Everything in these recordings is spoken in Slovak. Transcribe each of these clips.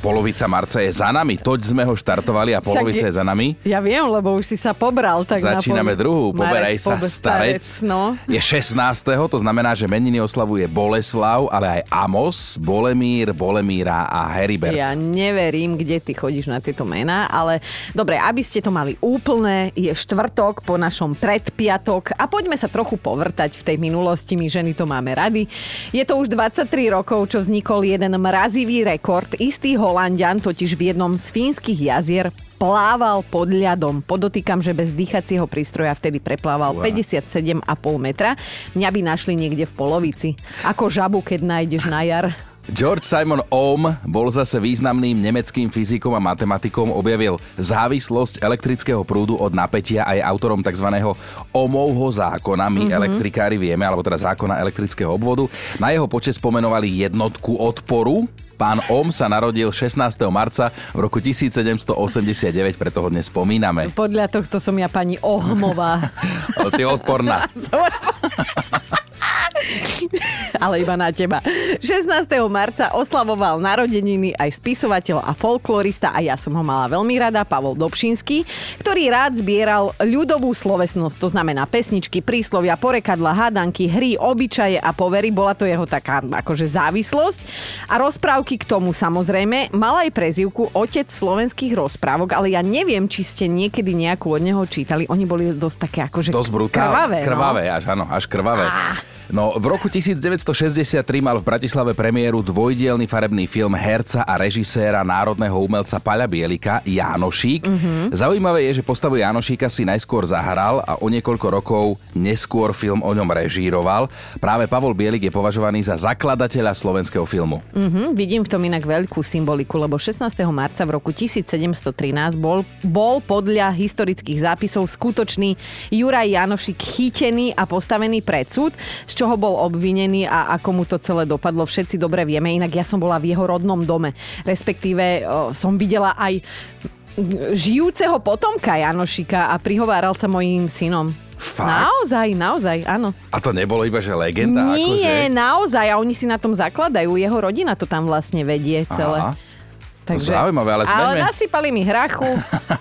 Polovica marca je za nami, toť sme ho štartovali a polovica je, je za nami. Ja viem, lebo už si sa pobral. Tak Začíname na druhú, poberaj Marec, sa, pobe- starec. No. Je 16. to znamená, že meniny oslavuje Boleslav, ale aj Amos, Bolemír, Bolemíra a Heribert. Ja neverím, kde ty chodíš na tieto mená, ale dobre, aby ste to mali úplné, je štvrtok po našom predpiatok a poďme sa trochu povrtať v tej minulosti, my ženy to máme rady. Je to už 23 rokov, čo vznikol jeden mrazivý rekord. Istý Holandian totiž v jednom z fínskych jazier plával pod ľadom. Podotýkam, že bez dýchacieho prístroja vtedy preplával Wow. 57,5 metra. Mňa by našli niekde v polovici. Ako žabu, keď nájdeš na jar. George Simon Ohm bol zase významným nemeckým fyzikom a matematikom, objavil závislosť elektrického prúdu od napätia a je autorom tzv. Ohmovho zákona. My mm-hmm. elektrikári vieme, alebo teda zákona elektrického obvodu. Na jeho počet spomenovali jednotku odporu. Pán Ohm sa narodil 16. marca v roku 1789, preto ho dnes spomíname. Podľa tohto som ja pani Ohmová. Si odporná. Ale iba na teba. 16. marca oslavoval narodeniny aj spisovateľ a folklorista a ja som ho mala veľmi rada, Pavol Dobšinský, ktorý rád zbieral ľudovú slovesnosť, to znamená pesničky, príslovia, porekadla, hádanky, hry, obyčaje a povery. Bola to jeho taká akože závislosť. A rozprávky k tomu samozrejme. Mal aj prezivku Otec slovenských rozprávok, ale ja neviem, či ste niekedy nejakú od neho čítali. Oni boli dosť také akože Dosť brutálne. krvavé. no. krvavé až áno, až krvavé. Á. No, v roku 1963 mal v Bratislave premiéru dvojdielny farebný film herca a režiséra národného umelca Paľa Bielika Jánošík. Mhm. Mm-hmm. Zaujímavé je, že postavu Jánošíka si najskôr zahral a o niekoľko rokov neskôr film o ňom režíroval. Práve Pavol Bielik je považovaný za zakladateľa slovenského filmu. Mhm, vidím v tom inak veľkú symboliku, lebo 16. marca v roku 1713 bol, bol podľa historických zápisov skutočný Juraj Janošik chytený a postavený pred súd, z čoho bol obvinený a ako mu to celé dopadlo, všetci dobre vieme. Inak ja som bola v jeho rodnom dome, respektíve som videla aj žijúceho potomka Janošika a prihováral sa mojim synom. Fakt? Naozaj, naozaj, áno. A to nebolo iba, že legenda? Nie, akože? naozaj. A oni si na tom zakladajú. Jeho rodina to tam vlastne vedie celé. Aha. Zaujímavé, ale Ale zmeňme- nasypali mi hrachu,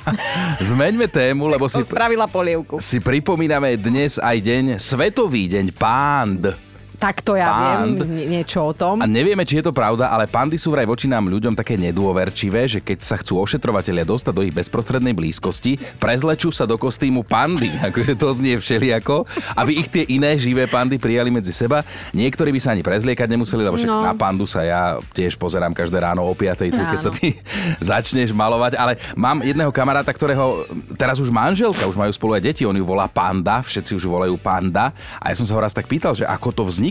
Zmeňme tému, lebo si, spravila polievku. si pripomíname dnes aj deň, Svetový deň pánd. Tak to ja Pand. viem nie- niečo o tom. A nevieme, či je to pravda, ale pandy sú vraj voči nám ľuďom také nedôverčivé, že keď sa chcú ošetrovatelia dostať do ich bezprostrednej blízkosti, prezlečú sa do kostýmu pandy. Akože to znie všelijako, aby ich tie iné živé pandy prijali medzi seba. Niektorí by sa ani prezliekať nemuseli, lebo však No. na pandu sa ja tiež pozerám každé ráno o 5. tu, keď sa ty začneš malovať. Ale mám jedného kamaráta, ktorého teraz už manželka, už majú spolu aj deti, on ju volá panda, všetci už volajú panda. A ja som sa ho raz tak pýtal, že ako to vzniklo.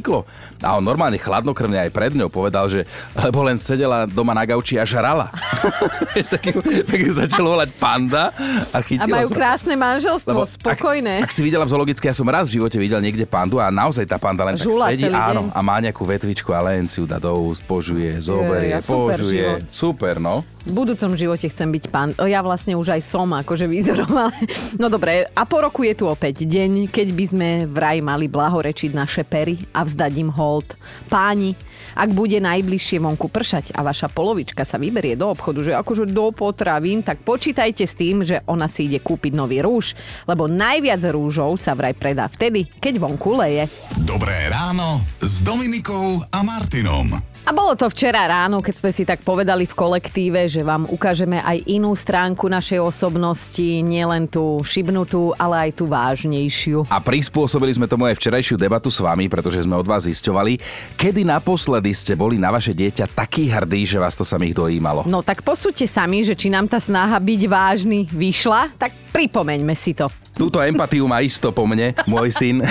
A on normálne chladnokrvne aj pred ňou povedal, že lebo len sedela doma na gauči a žrala. Tak, ju, tak ju začal volať panda a A chytila majú sa. krásne manželstvo, spokojné. Ak, ak si videla v zoologickej, ja som raz v živote videl niekde pandu a naozaj tá panda len tak Žula sedí, celý áno, deň. a má nejakú vetvičku a len si ju dá do úst, požuje, zoberie, a super požuje. život. Super, no. V budúcom živote chcem byť pán. Ja vlastne už aj som, akože vyzerom, ale... No dobre, a po roku je tu opäť deň, keď by sme vraj mali blahorečiť naše pery a vzdať im hold. Páni, ak bude najbližšie vonku pršať a vaša polovička sa vyberie do obchodu, že akože do potravín, tak počítajte s tým, že ona si ide kúpiť nový rúž, lebo najviac rúžov sa vraj predá vtedy, keď vonku leje. Dobré ráno s Dominikou a Martinom. A bolo to včera ráno, keď sme si tak povedali v kolektíve, že vám ukážeme aj inú stránku našej osobnosti, nielen tú šibnutú, ale aj tú vážnejšiu. A prispôsobili sme tomu aj včerajšiu debatu s vami, pretože sme od vás zisťovali, kedy naposledy ste boli na vaše dieťa taký hrdý, že vás to samých dojímalo. No tak posúďte sami, že či nám tá snaha byť vážny vyšla, tak pripomeňme si to. Túto empatiu má isto po mne, môj syn.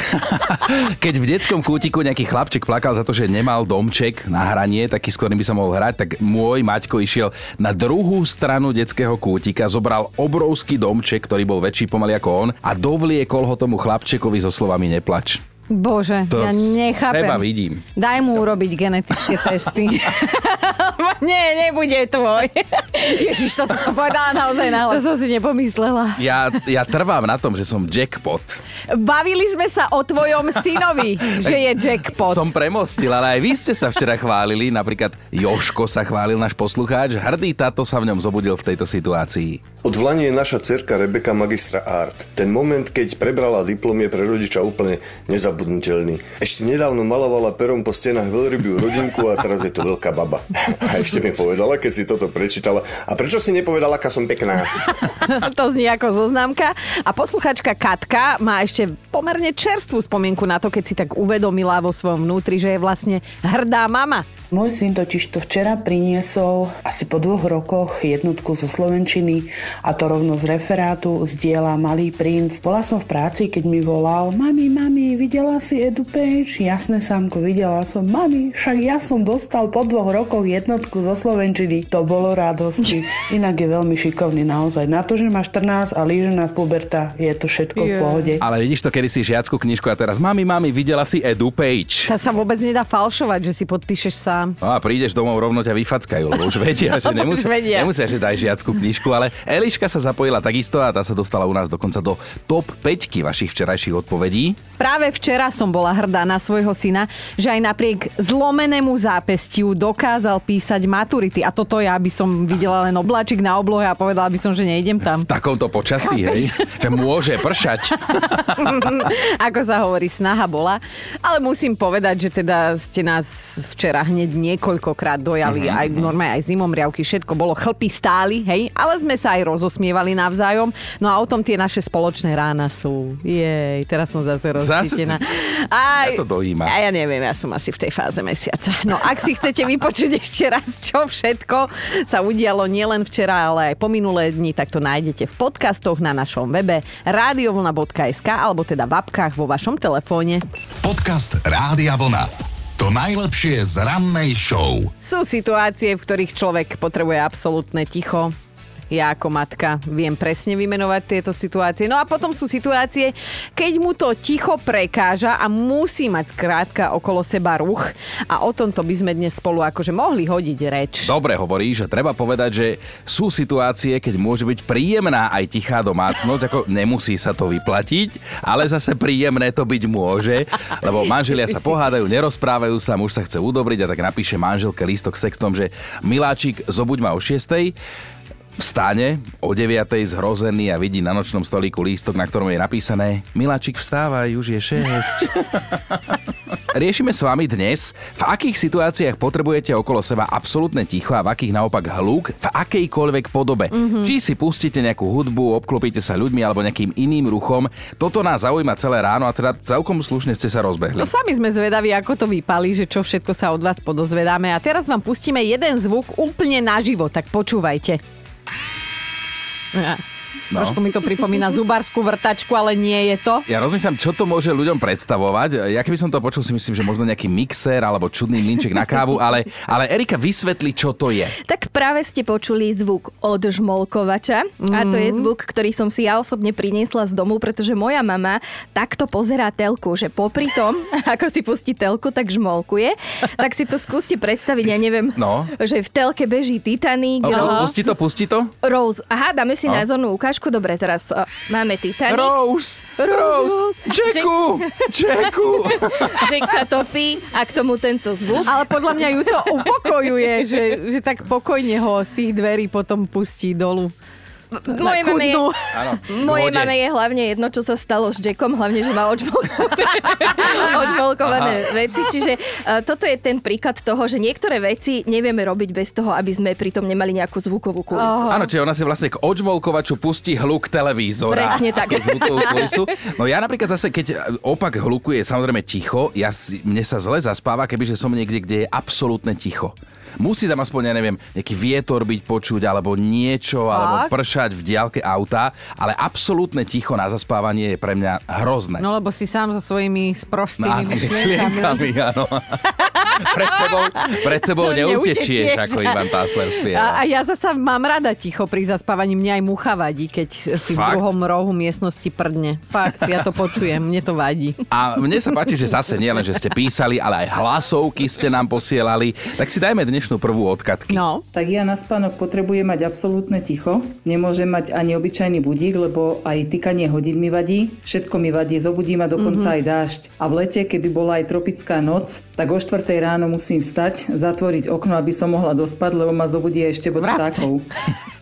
Keď v detskom kútiku nejaký chlapček plakal za to, že nemal domček na hranie, taký, s ktorým by sa mohol hrať, tak môj Maťko išiel na druhú stranu detského kútika, zobral obrovský domček, ktorý bol väčší pomaly ako on a dovliekol ho tomu chlapčekovi so slovami neplač. Bože, To ja nechápem. seba vidím. Daj mu urobiť genetické testy. Nie, nebude tvoj. Ježiš, toto som povedala naozaj náhle. To som si nepomyslela. Ja, ja trvám na tom, že som jackpot. Bavili sme sa o tvojom synovi, že je jackpot. Som premostil, ale aj vy ste sa včera chválili. Napríklad Joško sa chválil, náš poslucháč. Hrdý táto sa v ňom zobudil v tejto situácii. Od vlani je naša cerka Rebeka magistra art. Ten moment, keď prebrala diplom, je pre rodiča úplne nezabudnutelný. Ešte nedávno malovala perom po stenách veľrybiu rodinku a teraz je to veľká baba. ešte mi povedala, keď si toto prečítala, a prečo si nepovedala, aká som pekná? to znie ako zoznámka. A posluchačka Katka má ešte pomerne čerstvú spomienku na to, keď si tak uvedomila vo svojom vnútri, že je vlastne hrdá mama. Môj syn totiž to včera priniesol asi po dvoch rokoch jednotku zo Slovenčiny a to rovno z referátu z diela Malý princ. Bola som v práci, keď mi volal Mami, mami, videla si Edu Page? Jasné, Samko, videla som. Mami, však ja som dostal po dvoch rokoch jednotku zo Slovenčiny. To bolo radosti. Inak je veľmi šikovný naozaj. Na to, že má 14 a líže nás puberta, je to všetko yeah. v pohode. Ale vidíš to, kedy si žiackú knižku a teraz Mami, mami, videla si Edu Page. To sa vôbec nedá falšovať, že si podpíšeš sa No a prídeš domov, rovno ťa vyfackajú, lebo už vedia, že nemusia, vedia. nemusia že daj žiackú knižku, ale Eliška sa zapojila takisto a tá sa dostala u nás dokonca do top 5 vašich včerajších odpovedí. Práve včera som bola hrdá na svojho syna, že aj napriek zlomenému zápestiu dokázal písať maturity. A toto ja by som videla len obláčik na oblohe a povedala by som, že nejdem tam. V takomto počasí, hej? že môže pršať. Ako sa hovorí, snaha bola. Ale musím povedať, že teda ste nás včera hneď niekoľkokrát dojali, mm-hmm. aj normálne aj zimomriavky, všetko bolo, chlpy stáli, hej, ale sme sa aj rozosmievali navzájom. No a o tom tie naše spoločné rána sú. Jej, teraz som zase rozcítená. Aj, ja to dojíma. A ja neviem, ja som asi v tej fáze mesiaca. No ak si chcete vypočuť ešte raz, čo všetko sa udialo nielen včera, ale aj po minulé dni, tak to nájdete v podcastoch na našom webe radiovlna.sk alebo teda v apkách vo vašom telefóne. Podcast Rádia Vlna. To najlepšie z rannej show. Sú situácie, v ktorých človek potrebuje absolútne ticho, ja ako matka viem presne vymenovať tieto situácie. No a potom sú situácie, keď mu to ticho prekáža a musí mať skrátka okolo seba ruch a o tomto by sme dnes spolu akože mohli hodiť reč. Dobre hovorí, že treba povedať, že sú situácie, keď môže byť príjemná aj tichá domácnosť, ako nemusí sa to vyplatiť, ale zase príjemné to byť môže, lebo manželia sa pohádajú, nerozprávajú sa, muž sa chce udobriť a tak napíše manželke lístok s textom, že Miláčik, zobuď ma o 6 vstane o 9. zhrozený a vidí na nočnom stolíku lístok, na ktorom je napísané Miláčik vstávaj, už je 6. Riešime s vami dnes, v akých situáciách potrebujete okolo seba absolútne ticho a v akých naopak hluk v akejkoľvek podobe. Mm-hmm. Či si pustíte nejakú hudbu, obklopíte sa ľuďmi alebo nejakým iným ruchom. Toto nás zaujíma celé ráno a teda celkom slušne ste sa rozbehli. No sami sme zvedaví, ako to vypali, že čo všetko sa od vás podozvedáme a teraz vám pustíme jeden zvuk úplne naživo, tak počúvajte. Yeah. No. Trošku mi to pripomína zubarskú vrtačku, ale nie je to. Ja rozmýšľam, čo to môže ľuďom predstavovať. Ja keby som to počul, si myslím, že možno nejaký mixer alebo čudný linček na kávu, ale, ale Erika vysvetli, čo to je. Tak práve ste počuli zvuk od žmolkovača mm. a to je mhm. zvuk, ktorý som si ja osobne priniesla z domu, pretože moja mama takto pozerá telku, že popri tom, ako si pustí telku, tak žmolkuje. Tak si to skúste predstaviť, ja neviem, no. že v telke beží Titanic. No. Pusti to, pusti to. Rose. Aha, dáme si oh. názornú ukážku ukážku. Dobre, teraz uh, máme Titanic. Rose! Rose! Jacku! Jacku! Jack sa topí a k tomu tento zvuk. Ale podľa mňa ju to upokojuje, že, že tak pokojne ho z tých dverí potom pustí dolu. Moje mame, je, moje mame je hlavne jedno, čo sa stalo s Jackom, hlavne, že má odžmolkované veci. Čiže uh, toto je ten príklad toho, že niektoré veci nevieme robiť bez toho, aby sme pritom nemali nejakú zvukovú kulisu. Oh. Áno, čiže ona si vlastne k odžmolkovaču pustí hluk televízora. Presne tak. Zvukovú kulisu. No ja napríklad zase, keď opak hluku je samozrejme ticho, ja si, mne sa zle zaspáva, kebyže som niekde, kde je absolútne ticho musí tam aspoň, ja neviem, nejaký vietor byť počuť, alebo niečo, Fakt? alebo pršať v diálke auta, ale absolútne ticho na zaspávanie je pre mňa hrozné. No lebo si sám so svojimi sprostými myšlienkami. áno. pred sebou, pred sebou neutečieš, Neutečieš. ako Ivan Tásler A, a spieva. ja zasa mám rada ticho pri zaspávaní. Mne aj mucha vadí, keď si v Fakt? druhom rohu miestnosti prdne. Fakt, ja to počujem, mne to vadí. A mne sa páči, že zase nie len, že ste písali, ale aj hlasovky ste nám posielali. Tak si dajme dnešnú prvú odkatky. No, Tak ja na spánok potrebujem mať absolútne ticho. Nemôžem mať ani obyčajný budík, lebo aj tykanie hodín mi vadí. Všetko mi vadí, zobudí ma dokonca aj dážď. A v lete, keby bola aj tropická noc, tak o 4 ráno musím vstať, zatvoriť okno, aby som mohla dospať, lebo ma zobudí ešte bod vtákov.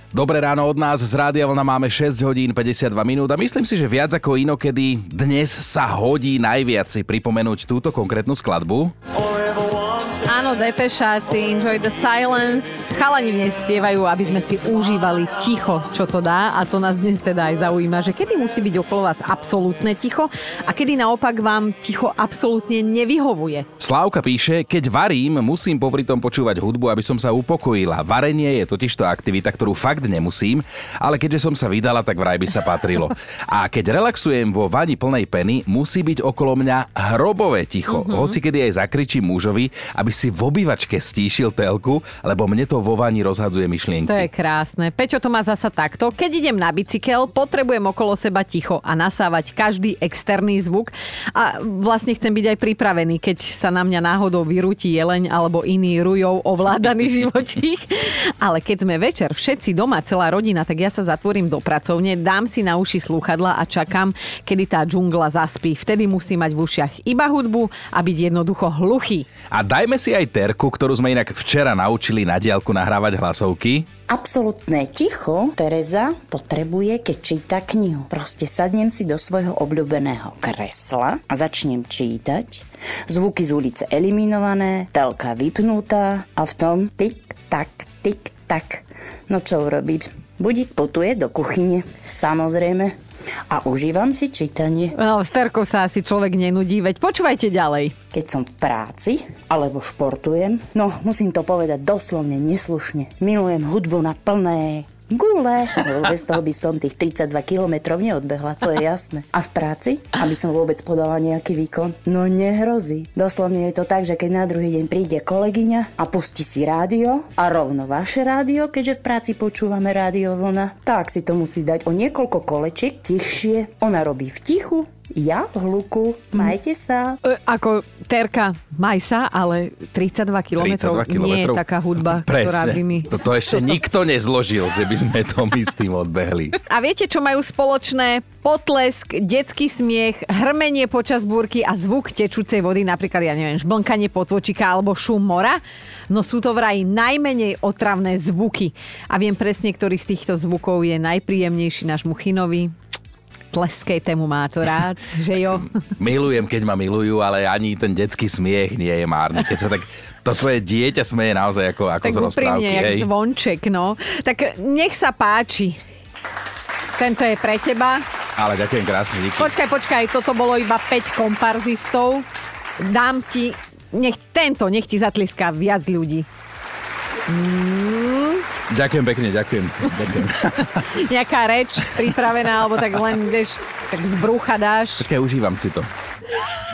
Dobré ráno od nás z Rádia Vlna máme 6 hodín 52 minút a myslím si, že viac ako inokedy dnes sa hodí najviac si pripomenúť túto konkrétnu skladbu. Áno, depešáci, enjoy the silence. Chalani mne spievajú, aby sme si užívali ticho, čo to dá. A to nás dnes teda aj zaujíma, že kedy musí byť okolo vás absolútne ticho a kedy naopak vám ticho absolútne nevyhovuje. Slávka píše, keď varím, musím popri tom počúvať hudbu, aby som sa upokojila. Varenie je totižto aktivita, ktorú fakt nemusím, ale keďže som sa vydala, tak vraj by sa patrilo. A keď relaxujem vo vani plnej peny, musí byť okolo mňa hrobové ticho. Mm-hmm. Hoci kedy aj zakričím mužovi, aby si v obývačke stíšil telku, lebo mne to vo vani rozhadzuje myšlienky. To je krásne. Peťo to má zasa takto. Keď idem na bicykel, potrebujem okolo seba ticho a nasávať každý externý zvuk. A vlastne chcem byť aj pripravený, keď sa na mňa náhodou vyrúti jeleň alebo iný rujov ovládaný živočích. Ale keď sme večer všetci doma, celá rodina, tak ja sa zatvorím do pracovne, dám si na uši slúchadla a čakám, kedy tá džungla zaspí. Vtedy musí mať v ušiach iba hudbu a byť jednoducho hluchý. A dajme si aj terku, ktorú sme inak včera naučili na diálku nahrávať hlasovky. Absolutné ticho Tereza potrebuje, keď číta knihu. Proste sadnem si do svojho obľúbeného kresla a začnem čítať. Zvuky z ulice eliminované, telka vypnutá a v tom tik, tak, tik, tak. No čo urobiť? Budík putuje do kuchyne, samozrejme. A užívam si čítanie. No, s terkou sa asi človek nenudí, veď počúvajte ďalej. Keď som v práci alebo športujem, no musím to povedať doslovne neslušne. Milujem hudbu na plné gule. Bez toho by som tých 32 kilometrov neodbehla, to je jasné. A v práci, aby som vôbec podala nejaký výkon, no nehrozí. Doslovne je to tak, že keď na druhý deň príde kolegyňa a pustí si rádio a rovno vaše rádio, keďže v práci počúvame rádio vlna, tak si to musí dať o niekoľko kolečiek tichšie. Ona robí v tichu, ja v hluku. Majte sa. E, ako terka, maj sa, ale 32 kilometrov 32 nie je taká hudba, ktorá by mi... Toto ešte nikto nezložil, že by sme to my s tým odbehli. A viete, čo majú spoločné? Potlesk, detský smiech, hrmenie počas búrky a zvuk tečúcej vody, napríklad, ja neviem, žblnkanie potvočika alebo šum mora. No sú to vraj najmenej otravné zvuky. A viem presne, ktorý z týchto zvukov je najpríjemnejší náš Muchinovi. Tleskejte mu, má to rád, že jo? Milujem, keď ma milujú, ale ani ten detský smiech nie je márny. Keď sa tak to svoje dieťa smeje naozaj ako, ako Tak z rozprávky. jak hej. zvonček, no. Tak nech sa páči. Tento je pre teba. Ale ďakujem krásne, díky. Počkaj, počkaj, toto bolo iba 5 komparzistov. Dám ti, nech tento, nech ti zatliská viac ľudí. Ďakujem pekne, ďakujem. ďakujem. Nejaká reč pripravená, alebo tak len, vieš, tak z brucha dáš. Počkaj, užívam si to.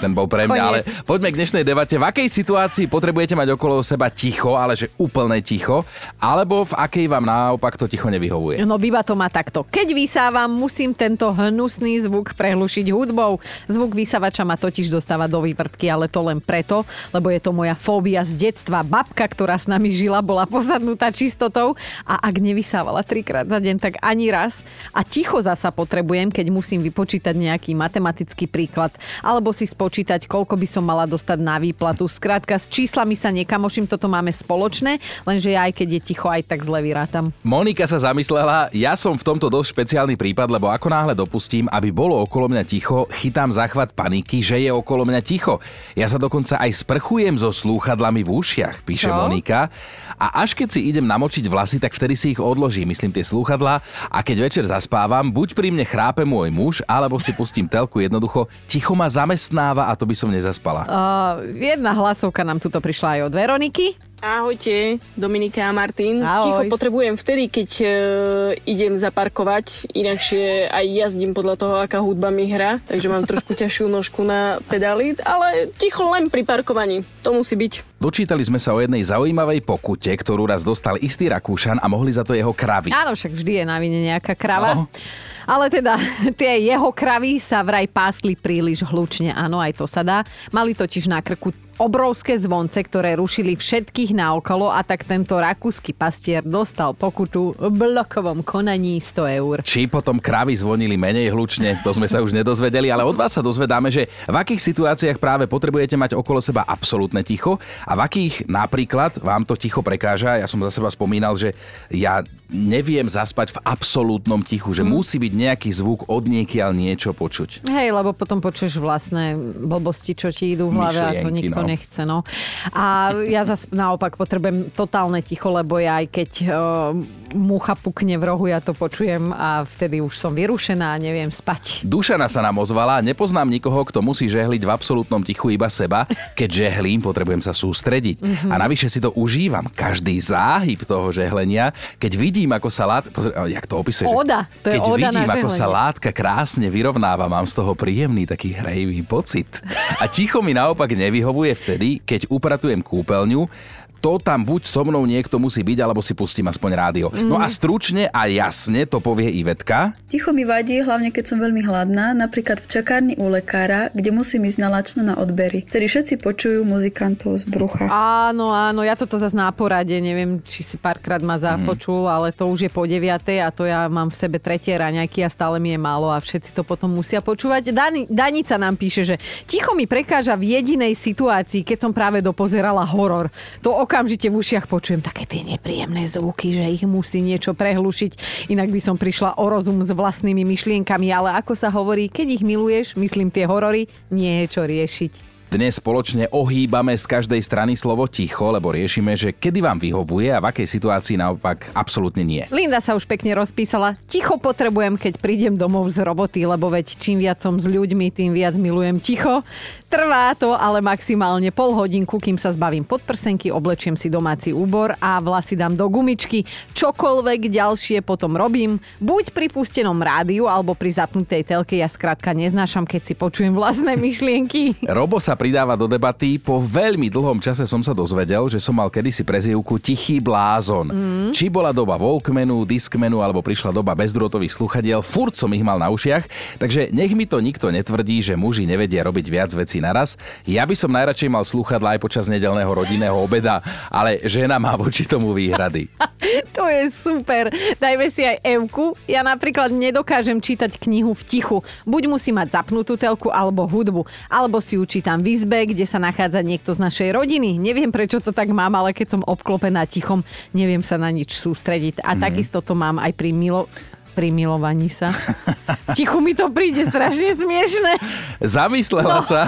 Ten bol pre mňa, Koniec. ale poďme k dnešnej debate. V akej situácii potrebujete mať okolo seba ticho, ale že úplne ticho, alebo v akej vám naopak to ticho nevyhovuje? No býva to má takto. Keď vysávam, musím tento hnusný zvuk prehlušiť hudbou. Zvuk vysávača ma totiž dostáva do vývrtky, ale to len preto, lebo je to moja fóbia z detstva. Babka, ktorá s nami žila, bola posadnutá čistotou a ak nevysávala trikrát za deň, tak ani raz. A ticho zasa potrebujem, keď musím vypočítať nejaký matematický príklad, alebo si spočítať, koľko by som mala dostať na výplatu. Skrátka, s číslami sa nekamoším, toto máme spoločné, lenže ja aj keď je ticho, aj tak zle vyrátam. Monika sa zamyslela, ja som v tomto dosť špeciálny prípad, lebo ako náhle dopustím, aby bolo okolo mňa ticho, chytám záchvat paniky, že je okolo mňa ticho. Ja sa dokonca aj sprchujem so slúchadlami v ušiach, píše Čo? Monika. A až keď si idem namočiť vlasy, tak vtedy si ich odložím, myslím tie slúchadlá. A keď večer zaspávam, buď pri mne chrápe môj muž, alebo si pustím telku jednoducho. Ticho ma zamestnáva a to by som nezaspala. Uh, jedna hlasovka nám tuto prišla aj od Veroniky. Ahojte, Dominika a Martin. Ahoj. Ticho potrebujem vtedy, keď e, idem zaparkovať, inakšie aj jazdím podľa toho, aká hudba mi hra, takže mám trošku ťažšiu nožku na pedály, ale ticho len pri parkovaní. To musí byť. Dočítali sme sa o jednej zaujímavej pokute, ktorú raz dostal istý Rakúšan a mohli za to jeho kravy. Áno, však vždy je na vine nejaká krava. No. Ale teda tie jeho kravy sa vraj pásli príliš hlučne. Áno, aj to sa dá. Mali totiž na krku obrovské zvonce, ktoré rušili všetkých naokolo a tak tento rakúsky pastier dostal pokutu v blokovom konaní 100 eur. Či potom kravy zvonili menej hlučne, to sme sa už nedozvedeli, ale od vás sa dozvedáme, že v akých situáciách práve potrebujete mať okolo seba absolútne ticho a v akých napríklad vám to ticho prekáža. Ja som za seba spomínal, že ja neviem zaspať v absolútnom tichu, že musí byť nejaký zvuk od niekiaľ niečo počuť. Hej, lebo potom počuješ vlastné blbosti, čo ti idú v hlave a to nikto no. Nechce. No. A ja zase naopak potrebujem totálne ticho, lebo ja aj keď uh, mucha pukne v rohu, ja to počujem a vtedy už som vyrušená a neviem spať. Dušana sa nám ozvala, nepoznám nikoho, kto musí žehliť v absolútnom tichu iba seba. Keď žehlím, potrebujem sa sústrediť. A navyše si to užívam. Každý záhyb toho žehlenia, keď vidím, ako sa látka... Pozri, jak to opisuje? Óda, to keď na vidím, ako sa látka krásne vyrovnáva, mám z toho príjemný taký hrejivý pocit. A ticho mi naopak nevyhovuje vtedy, keď upratujem kúpeľňu, to tam buď so mnou niekto musí byť, alebo si pustím aspoň rádio. No a stručne a jasne to povie Ivetka. Ticho mi vadí, hlavne keď som veľmi hladná, napríklad v čakárni u lekára, kde musím ísť na lačno na odbery. Tedy všetci počujú muzikantov z brucha. Áno, áno, ja toto zase na porade, neviem, či si párkrát ma započul, ale to už je po 9. a to ja mám v sebe tretie raňajky a stále mi je málo a všetci to potom musia počúvať. Dani, Danica nám píše, že ticho mi prekáža v jedinej situácii, keď som práve dopozerala horor. To okamžite v ušiach počujem také tie nepríjemné zvuky, že ich musí niečo prehlušiť, inak by som prišla o rozum s vlastnými myšlienkami, ale ako sa hovorí, keď ich miluješ, myslím tie horory, nie je čo riešiť. Dnes spoločne ohýbame z každej strany slovo ticho, lebo riešime, že kedy vám vyhovuje a v akej situácii naopak absolútne nie. Linda sa už pekne rozpísala. Ticho potrebujem, keď prídem domov z roboty, lebo veď čím viac som s ľuďmi, tým viac milujem ticho. Trvá to ale maximálne pol hodinku, kým sa zbavím podprsenky, oblečiem si domáci úbor a vlasy dám do gumičky. Čokoľvek ďalšie potom robím, buď pri pustenom rádiu alebo pri zapnutej telke. Ja skrátka neznášam, keď si počujem vlastné myšlienky. Robo sa pridáva do debaty. Po veľmi dlhom čase som sa dozvedel, že som mal kedysi prezývku Tichý blázon. Mm. Či bola doba Walkmanu, Discmanu alebo prišla doba bezdrôtových sluchadiel, furt som ich mal na ušiach, takže nech mi to nikto netvrdí, že muži nevedia robiť viac vecí naraz. Ja by som najradšej mal slúchadla aj počas nedelného rodinného obeda, ale žena má voči tomu výhrady. To je super. Dajme si aj Evku. Ja napríklad nedokážem čítať knihu v tichu. Buď musím mať zapnutú telku alebo hudbu. Alebo si ju čítam v izbe, kde sa nachádza niekto z našej rodiny. Neviem, prečo to tak mám, ale keď som obklopená tichom, neviem sa na nič sústrediť. A mm. takisto to mám aj pri milo pri milovaní sa. Tichu mi to príde strašne smiešne. Zamyslela no. sa,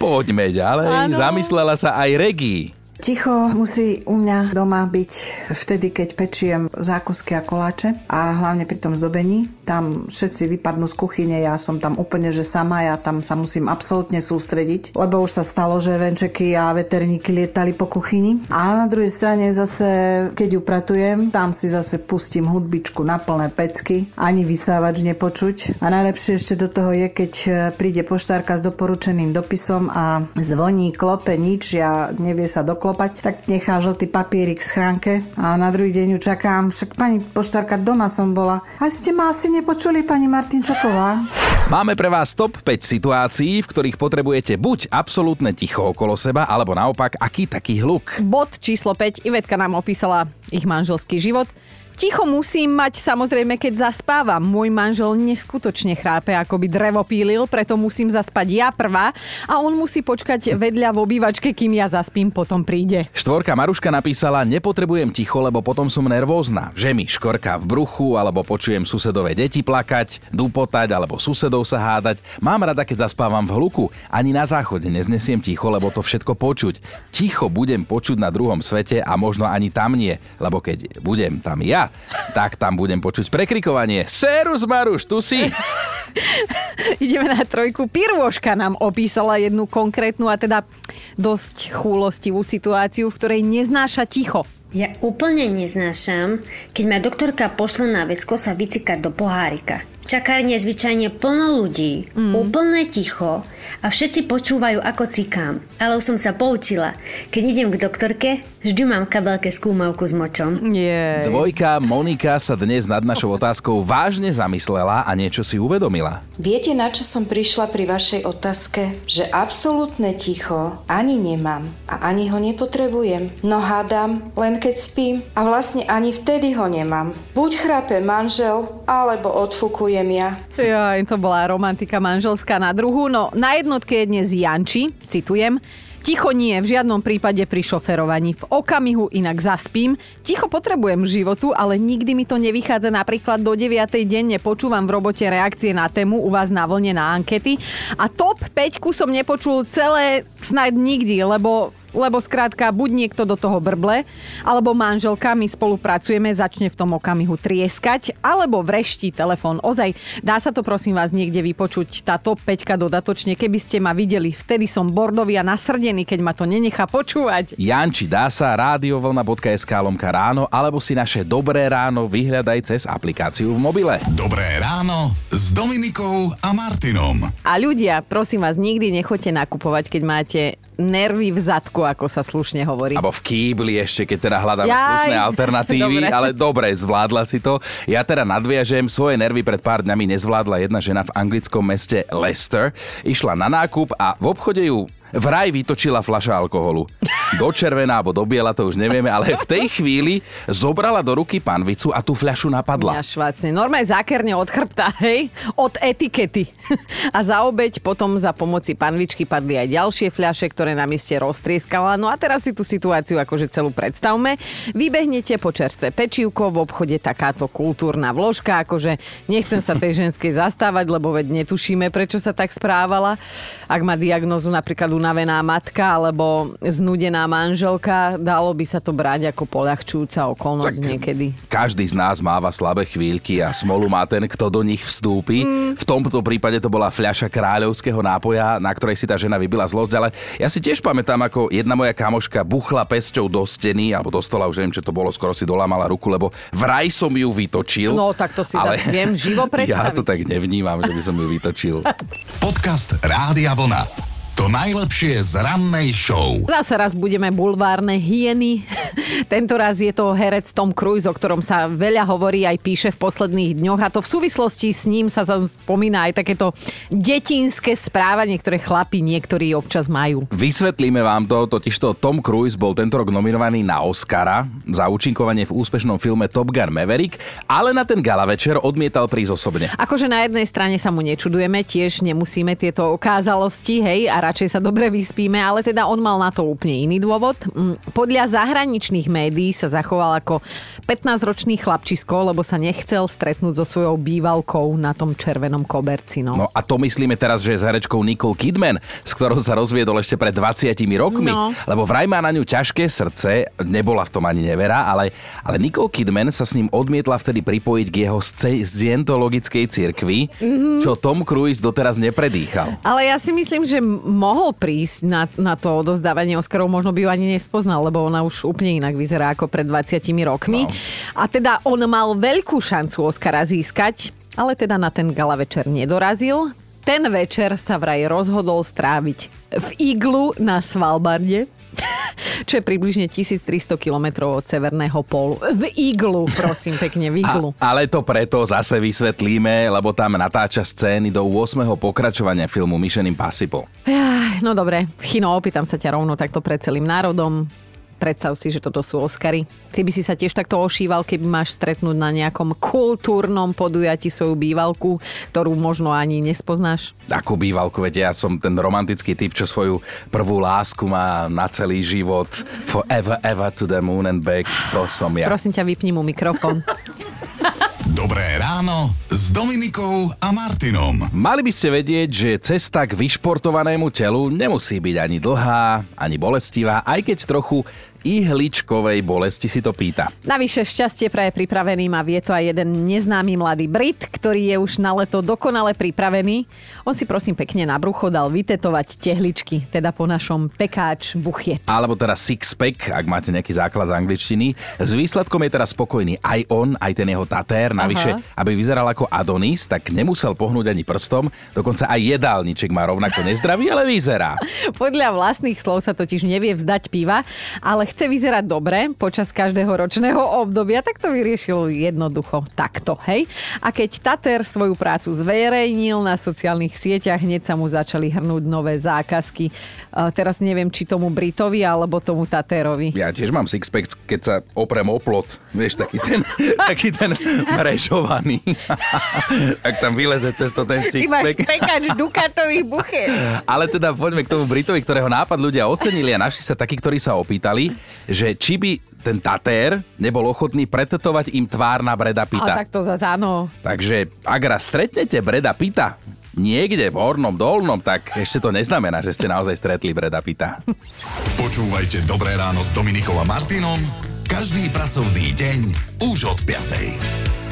poďme ďalej, Áno. zamyslela sa aj Regi. Ticho musí u mňa doma byť vtedy, keď pečiem zákusky a koláče a hlavne pri tom zdobení. Tam všetci vypadnú z kuchyne, ja som tam úplne že sama, ja tam sa musím absolútne sústrediť, lebo už sa stalo, že venčeky a veterníky lietali po kuchyni. A na druhej strane zase, keď upratujem, tam si zase pustím hudbičku na plné pecky, ani vysávač nepočuť. A najlepšie ešte do toho je, keď e, príde poštárka s doporučeným dopisom a zvoní, klope, nič, ja nevie sa doklopať, tak nechá žltý papierik v schránke a na druhý deň ju čakám. Však pani poštárka, doma som bola. A ste ma asi nepočuli, pani Martinčaková? Máme pre vás top 5 situácií, v ktorých potrebujete buď absolútne ticho okolo seba, alebo naopak aký taký hluk. Bod číslo 5. Ivetka nám opísala ich manželský život. Ticho musím mať samozrejme, keď zaspávam. Môj manžel neskutočne chrápe, ako by drevo pílil, preto musím zaspať ja prvá a on musí počkať vedľa v obývačke, kým ja zaspím, potom príde. Štvorka Maruška napísala, nepotrebujem ticho, lebo potom som nervózna. Že mi škorka v bruchu, alebo počujem susedové deti plakať, dupotať, alebo susedov sa hádať. Mám rada, keď zaspávam v hluku. Ani na záchode neznesiem ticho, lebo to všetko počuť. Ticho budem počuť na druhom svete a možno ani tam nie, lebo keď budem tam ja, tak tam budem počuť prekrikovanie. Serus Maruš, tu si! Ideme na trojku. Pirôžka nám opísala jednu konkrétnu a teda dosť chúlostivú situáciu, v ktorej neznáša ticho. Ja úplne neznášam, keď ma doktorka pošle na vecko sa vycikať do pohárika. V čakárni je zvyčajne plno ľudí, mm. úplne ticho a všetci počúvajú, ako cikám. Ale už som sa poučila. Keď idem k doktorke, vždy mám v kabelke skúmavku s močom. Yeah. Dvojka Monika sa dnes nad našou otázkou vážne zamyslela a niečo si uvedomila. Viete, na čo som prišla pri vašej otázke? Že absolútne ticho ani nemám a ani ho nepotrebujem. No hádam, len keď spím a vlastne ani vtedy ho nemám. Buď chrápe manžel, alebo odfukujem ja. Ja, to bola romantika manželská na druhu. No na jednotke je dnes Janči, citujem, Ticho nie, v žiadnom prípade pri šoferovaní. V okamihu inak zaspím. Ticho potrebujem životu, ale nikdy mi to nevychádza. Napríklad do 9. denne počúvam v robote reakcie na tému u vás na vlne na ankety. A top 5 som nepočul celé snad nikdy, lebo lebo skrátka buď niekto do toho brble, alebo manželka, my spolupracujeme, začne v tom okamihu trieskať, alebo vreští telefón. Ozaj, dá sa to prosím vás niekde vypočuť, tá top 5 dodatočne, keby ste ma videli, vtedy som bordový a nasrdený, keď ma to nenechá počúvať. Janči, dá sa radiovlna.sk lomka ráno, alebo si naše Dobré ráno vyhľadaj cez aplikáciu v mobile. Dobré ráno s Dominikou a Martinom. A ľudia, prosím vás, nikdy nechoďte nakupovať, keď máte nervy v zadku, ako sa slušne hovorí. Abo v kýbli ešte, keď teda hľadáme Jaj. slušné alternatívy, Dobre. ale dobre, zvládla si to. Ja teda nadviažem, svoje nervy pred pár dňami nezvládla jedna žena v anglickom meste Leicester. Išla na nákup a v obchode ju vraj vytočila fľaša alkoholu. Do červená alebo do biela, to už nevieme, ale v tej chvíli zobrala do ruky panvicu a tú fľašu napadla. Ja švácne. Normálne zákerne od chrbta, hej? Od etikety. A za obeď potom za pomoci panvičky padli aj ďalšie fľaše, ktoré na mieste roztrieskala. No a teraz si tú situáciu akože celú predstavme. Vybehnete po čerstvé pečivko, v obchode takáto kultúrna vložka, akože nechcem sa tej ženskej zastávať, lebo veď netušíme, prečo sa tak správala. Ak má diagnozu napríklad unavená matka alebo znudená manželka, dalo by sa to brať ako poľahčujúca okolnosť Tak- niekedy. Každý z nás máva slabé chvíľky a smolu má ten, kto do nich vstúpi. Mm. V tomto prípade to bola fľaša kráľovského nápoja, na ktorej si tá žena vybila zlosť, ale ja si tiež pamätám, ako jedna moja kamoška buchla pesťou do steny, alebo do stola, už neviem, čo to bolo, skoro si dolámala ruku, lebo vraj som ju vytočil. No tak to si zase viem živo Ja predstaviť. to tak nevnímam, že by som ju vytočil. Podcast Rádia Vlna. To najlepšie z rannej show. Zase raz budeme bulvárne hyeny. Tento raz je to herec Tom Cruise, o ktorom sa veľa hovorí aj píše v posledných dňoch a to v súvislosti s ním sa tam spomína aj takéto detinské správanie, ktoré chlapi niektorí občas majú. Vysvetlíme vám to, totižto Tom Cruise bol tento rok nominovaný na Oscara za účinkovanie v úspešnom filme Top Gun Maverick, ale na ten gala večer odmietal prísť osobne. Akože na jednej strane sa mu nečudujeme, tiež nemusíme tieto okázalosti, hej, a radšej sa dobre vyspíme, ale teda on mal na to úplne iný dôvod. Mm, Podľa zahraničných médií sa zachoval ako 15-ročný chlapčisko, lebo sa nechcel stretnúť so svojou bývalkou na tom červenom koberci. No. No a to myslíme teraz, že s herečkou Nicole Kidman, s ktorou sa rozviedol ešte pred 20 rokmi, No. lebo vraj má na ňu ťažké srdce, nebola v tom ani nevera, ale, ale Nicole Kidman sa s ním odmietla vtedy pripojiť k jeho scientologickej cirkvi, Mhm. čo Tom Cruise doteraz nepredýchal. Ale ja si myslím, že mohol prísť na, na to odozdávanie Oscarov, možno by ju ani nespoznal, lebo ona už úplne inak vyzerá ako pred 20 rokmi. No. A teda on mal veľkú šancu Oscara získať, ale teda na ten gala večer nedorazil. Ten večer sa vraj rozhodol stráviť v iglu na Svalbarde, čo je približne 1300 km od Severného pólu. V iglu, prosím pekne, v iglu. A, ale to preto zase vysvetlíme, lebo tam natáča scény do 8. pokračovania filmu Mission Impossible. No dobre, Chino, opýtam sa ťa rovno takto pred celým národom. Predstav si, že toto sú Oscary. Ty by si sa tiež takto ošíval, keby máš stretnúť na nejakom kultúrnom podujatí svoju bývalku, ktorú možno ani nespoznáš. Ako bývalku, veď ja som ten romantický typ, čo svoju prvú lásku má na celý život. Forever, ever to the moon and back. To som ja. Prosím ťa, vypni mu mikrofón. Dobré ráno s Dominikou a Martinom. Mali by ste vedieť, že cesta k vyšportovanému telu nemusí byť ani dlhá, ani bolestivá, aj keď trochu ihličkovej bolesti si to pýta. Navyše šťastie praje pripravený a vie to aj jeden neznámy mladý Brit, ktorý je už na leto dokonale pripravený. On si prosím pekne na brucho dal vytetovať tehličky, teda po našom pekáč buchiet. Alebo teda six-pack, ak máte nejaký základ z angličtiny. S výsledkom je teraz spokojný aj on, aj ten jeho tatér. Navyše, Aha. aby vyzeral ako Adonis, tak nemusel pohnúť ani prstom. Dokonca aj jedálniček má rovnako nezdravý, ale vyzerá. Podľa vlastných slov sa totiž nevie vzdať piva, ale chce vyzerať dobre počas každého ročného obdobia, tak to vyriešil jednoducho takto, hej? A keď Tater svoju prácu zverejnil na sociálnych sieťach, hneď sa mu začali hrnúť nové zákazky. Uh, teraz neviem, či tomu Britovi alebo tomu Taterovi. Ja tiež mám sixpack, keď sa oprem o plot. Vieš, taký ten, taký ten mrežovaný. tak tam vyleze cez to ten sixpack. Ty máš pekač dukatových buchet. Ale teda poďme k tomu Britovi, ktorého nápad ľudia ocenili a našli sa takí, ktorí sa opýtali, že či by ten Tatér nebol ochotný pretetovať im tvár na Breda Pita. Ale tak to zase áno. Takže ak raz stretnete Breda Pita niekde v hornom dolnom, tak ešte to neznamená, že ste naozaj stretli Breda Pita. Počúvajte Dobré ráno s Dominikom a Martinom každý pracovný deň už od 5.